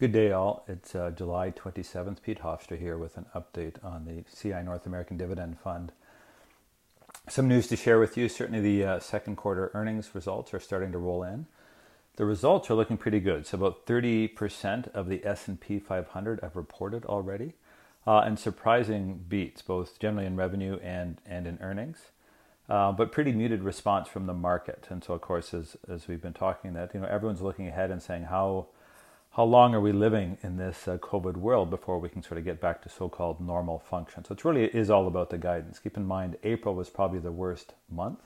Good day, all. It's uh, July 27th. Pete Hofstra here with an update on the CI North American Dividend Fund. Some news to share with you. Certainly, the uh, second quarter earnings results are starting to roll in. The results are looking pretty good. So, about 30% of the S&P 500 have reported already, uh, and surprising beats, both generally in revenue and and in earnings. Uh, but pretty muted response from the market. And so, of course, as as we've been talking, that you know everyone's looking ahead and saying how how long are we living in this uh, COVID world before we can sort of get back to so-called normal function? So it really is all about the guidance. Keep in mind, April was probably the worst month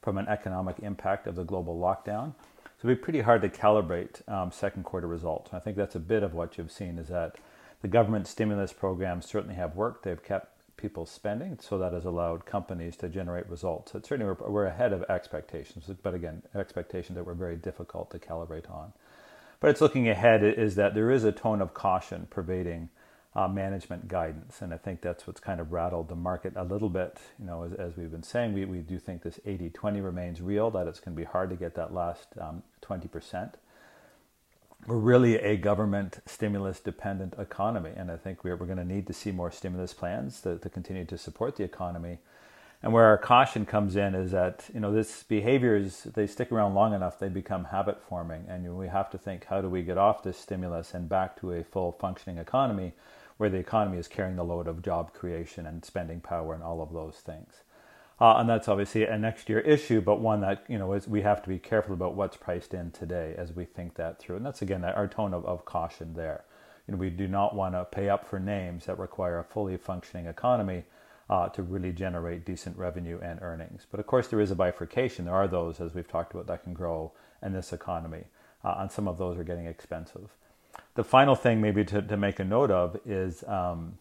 from an economic impact of the global lockdown. So it'd be pretty hard to calibrate um, second quarter results. And I think that's a bit of what you've seen is that the government stimulus programs certainly have worked. They've kept people spending, so that has allowed companies to generate results. So certainly we're, we're ahead of expectations, but again, expectations that were very difficult to calibrate on. But it's looking ahead is that there is a tone of caution pervading uh, management guidance. And I think that's what's kind of rattled the market a little bit. You know, as, as we've been saying, we, we do think this 80 20 remains real, that it's going to be hard to get that last um, 20%. We're really a government stimulus dependent economy. And I think we're, we're going to need to see more stimulus plans to, to continue to support the economy. And where our caution comes in is that you know this behaviors they stick around long enough they become habit forming, and we have to think how do we get off this stimulus and back to a full functioning economy, where the economy is carrying the load of job creation and spending power and all of those things. Uh, and that's obviously a next year issue, but one that you know is we have to be careful about what's priced in today as we think that through. And that's again our tone of, of caution there. You know, we do not want to pay up for names that require a fully functioning economy uh, to really generate decent revenue and earnings. But of course, there is a bifurcation. There are those, as we've talked about, that can grow in this economy, uh, and some of those are getting expensive. The final thing, maybe to, to make a note of, is um,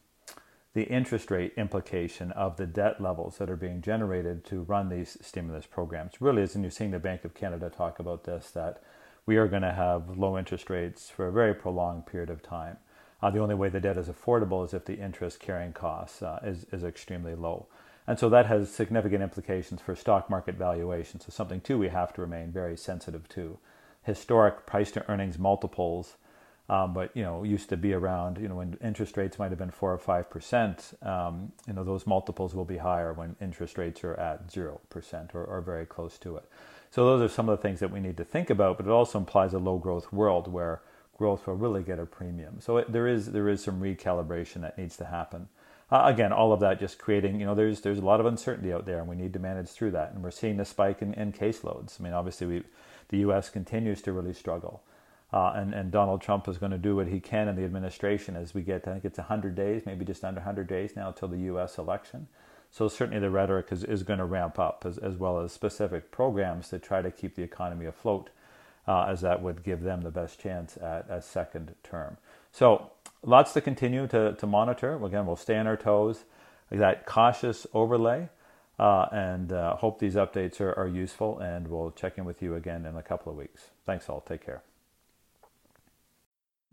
the interest rate implication of the debt levels that are being generated to run these stimulus programs. Really, and you're seeing the Bank of Canada talk about this, that we are going to have low interest rates for a very prolonged period of time. Uh, the only way the debt is affordable is if the interest carrying costs uh, is, is extremely low. And so that has significant implications for stock market valuation. So something too we have to remain very sensitive to. Historic price to earnings multiples, um, but you know used to be around you know when interest rates might have been four or five percent. Um, you know those multiples will be higher when interest rates are at zero percent or, or very close to it. So those are some of the things that we need to think about. But it also implies a low growth world where growth will really get a premium. So it, there is there is some recalibration that needs to happen. Uh, again, all of that just creating, you know, there's there's a lot of uncertainty out there, and we need to manage through that. And we're seeing a spike in, in caseloads. I mean, obviously, we, the U.S. continues to really struggle, uh, and and Donald Trump is going to do what he can in the administration as we get. I think it's 100 days, maybe just under 100 days now till the U.S. election. So certainly the rhetoric is, is going to ramp up as, as well as specific programs to try to keep the economy afloat uh, as that would give them the best chance at a second term. So lots to continue to, to monitor. Again, we'll stay on our toes. That cautious overlay, uh, and uh, hope these updates are, are useful. And we'll check in with you again in a couple of weeks. Thanks all. Take care.